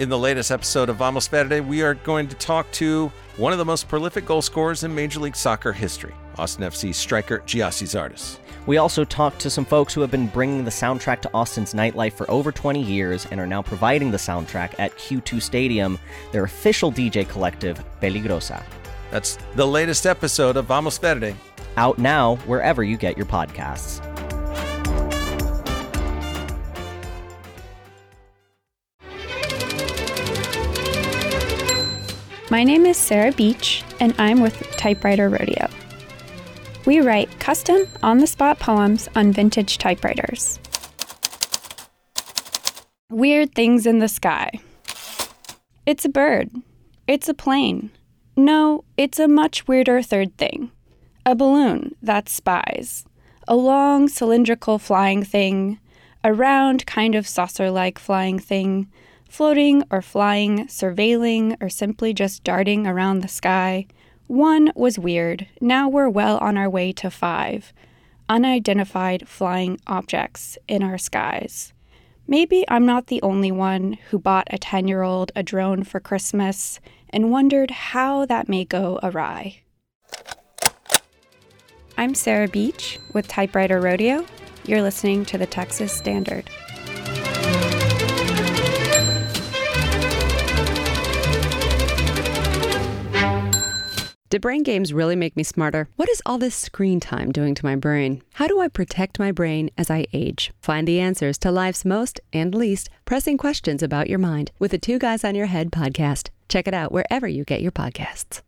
In the latest episode of Vamos Verde, we are going to talk to one of the most prolific goal scorers in Major League Soccer history, Austin FC striker Gyasi Zardes. We also talked to some folks who have been bringing the soundtrack to Austin's nightlife for over 20 years and are now providing the soundtrack at Q2 Stadium, their official DJ collective, Peligrosa. That's the latest episode of Vamos Verde. Out now wherever you get your podcasts. My name is Sarah Beach, and I'm with Typewriter Rodeo. We write custom, on the spot poems on vintage typewriters. Weird things in the sky. It's a bird. It's a plane. No, it's a much weirder third thing. A balloon that spies. A long cylindrical flying thing. A round kind of saucer like flying thing floating or flying, surveilling, or simply just darting around the sky. One was weird. Now we're well on our way to five unidentified flying objects in our skies. Maybe I'm not the only one who bought a 10 year old a drone for Christmas and wondered how that may go awry. I'm Sarah Beach with Typewriter Rodeo. You're listening to the Texas Standard. Did brain games really make me smarter? What is all this screen time doing to my brain? How do I protect my brain as I age? Find the answers to life's most and least pressing questions about your mind with the Two Guys on Your Head podcast. Check it out wherever you get your podcasts.